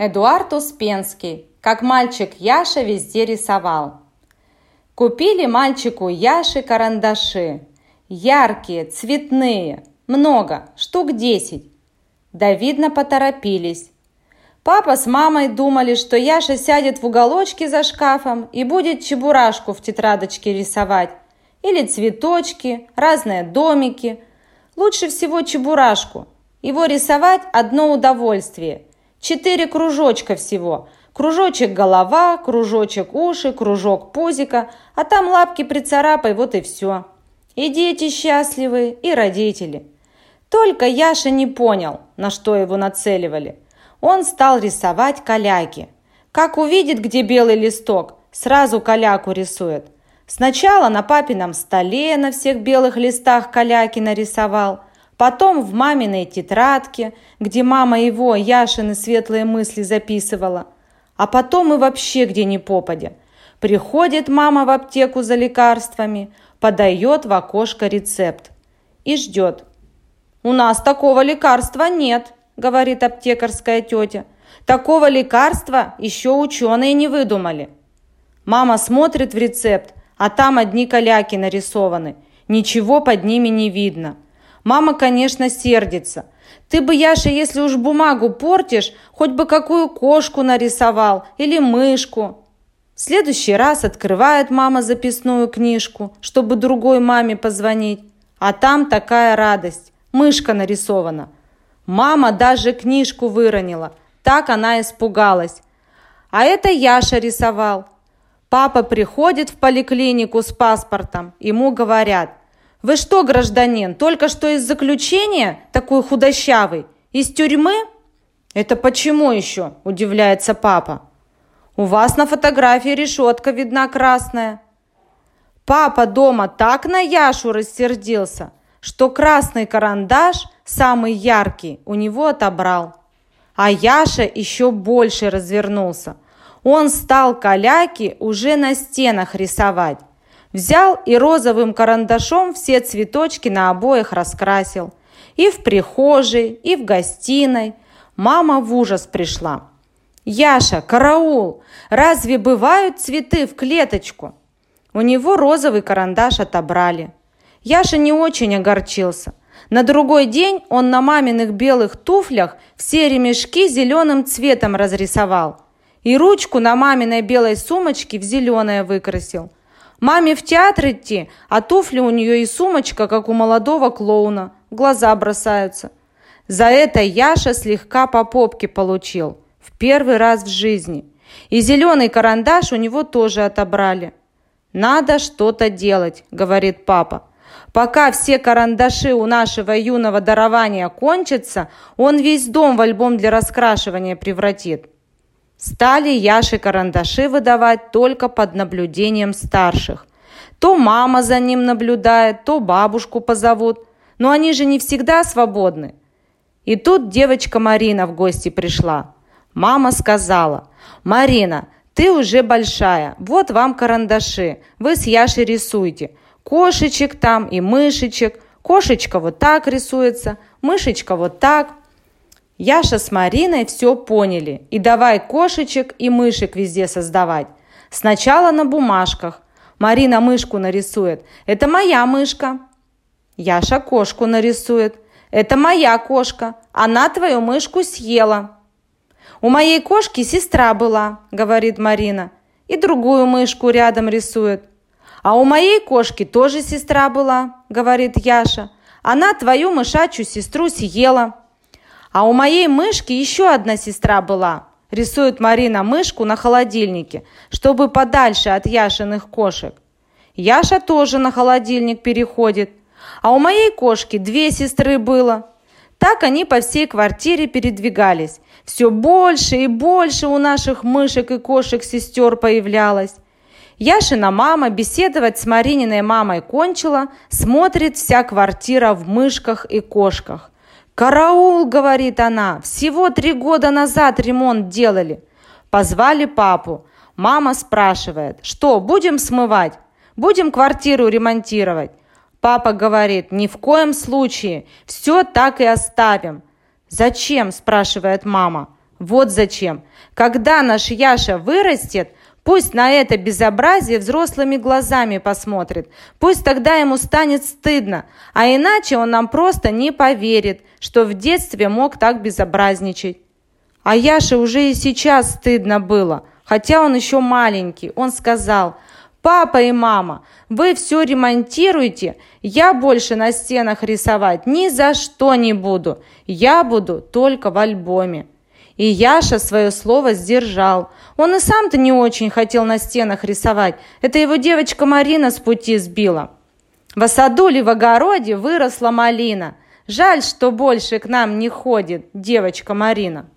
Эдуард Успенский. Как мальчик Яша везде рисовал. Купили мальчику Яши карандаши. Яркие, цветные. Много, штук десять. Да видно поторопились. Папа с мамой думали, что Яша сядет в уголочке за шкафом и будет чебурашку в тетрадочке рисовать. Или цветочки, разные домики. Лучше всего чебурашку. Его рисовать одно удовольствие – Четыре кружочка всего. Кружочек голова, кружочек уши, кружок пузика, а там лапки прицарапай, вот и все. И дети счастливы, и родители. Только Яша не понял, на что его нацеливали. Он стал рисовать каляки. Как увидит, где белый листок, сразу каляку рисует. Сначала на папином столе на всех белых листах каляки нарисовал – Потом в маминой тетрадке, где мама его, Яшины, светлые мысли записывала. А потом и вообще где ни попадя. Приходит мама в аптеку за лекарствами, подает в окошко рецепт и ждет. «У нас такого лекарства нет», – говорит аптекарская тетя. «Такого лекарства еще ученые не выдумали». Мама смотрит в рецепт, а там одни каляки нарисованы. Ничего под ними не видно – Мама, конечно, сердится. Ты бы, Яша, если уж бумагу портишь, хоть бы какую кошку нарисовал или мышку. В следующий раз открывает мама записную книжку, чтобы другой маме позвонить. А там такая радость. Мышка нарисована. Мама даже книжку выронила. Так она испугалась. А это Яша рисовал. Папа приходит в поликлинику с паспортом. Ему говорят, вы что, гражданин, только что из заключения такой худощавый? Из тюрьмы? Это почему еще? Удивляется папа. У вас на фотографии решетка видна красная. Папа дома так на Яшу рассердился, что красный карандаш, самый яркий, у него отобрал. А Яша еще больше развернулся. Он стал каляки уже на стенах рисовать. Взял и розовым карандашом все цветочки на обоих раскрасил. И в прихожей, и в гостиной. Мама в ужас пришла. «Яша, караул! Разве бывают цветы в клеточку?» У него розовый карандаш отобрали. Яша не очень огорчился. На другой день он на маминых белых туфлях все ремешки зеленым цветом разрисовал. И ручку на маминой белой сумочке в зеленое выкрасил – Маме в театр идти, а туфли у нее и сумочка, как у молодого клоуна. В глаза бросаются. За это Яша слегка по попке получил. В первый раз в жизни. И зеленый карандаш у него тоже отобрали. «Надо что-то делать», — говорит папа. «Пока все карандаши у нашего юного дарования кончатся, он весь дом в альбом для раскрашивания превратит». Стали Яше карандаши выдавать только под наблюдением старших. То мама за ним наблюдает, то бабушку позовут. Но они же не всегда свободны. И тут девочка Марина в гости пришла. Мама сказала, «Марина, ты уже большая, вот вам карандаши, вы с Яшей рисуйте. Кошечек там и мышечек. Кошечка вот так рисуется, мышечка вот так. Яша с Мариной все поняли. И давай кошечек и мышек везде создавать. Сначала на бумажках. Марина мышку нарисует. Это моя мышка. Яша кошку нарисует. Это моя кошка. Она твою мышку съела. У моей кошки сестра была, говорит Марина. И другую мышку рядом рисует. А у моей кошки тоже сестра была, говорит Яша. Она твою мышачью сестру съела. А у моей мышки еще одна сестра была. Рисует Марина мышку на холодильнике, чтобы подальше от Яшиных кошек. Яша тоже на холодильник переходит. А у моей кошки две сестры было. Так они по всей квартире передвигались. Все больше и больше у наших мышек и кошек сестер появлялось. Яшина мама беседовать с Марининой мамой кончила, смотрит вся квартира в мышках и кошках. «Караул!» – говорит она. «Всего три года назад ремонт делали». Позвали папу. Мама спрашивает, что, будем смывать? Будем квартиру ремонтировать? Папа говорит, ни в коем случае, все так и оставим. «Зачем?» – спрашивает мама. Вот зачем. Когда наш Яша вырастет, пусть на это безобразие взрослыми глазами посмотрит. Пусть тогда ему станет стыдно, а иначе он нам просто не поверит, что в детстве мог так безобразничать. А Яше уже и сейчас стыдно было, хотя он еще маленький. Он сказал, «Папа и мама, вы все ремонтируете, я больше на стенах рисовать ни за что не буду, я буду только в альбоме». И Яша свое слово сдержал. Он и сам-то не очень хотел на стенах рисовать. Это его девочка Марина с пути сбила. В саду ли в огороде выросла малина. Жаль, что больше к нам не ходит девочка Марина.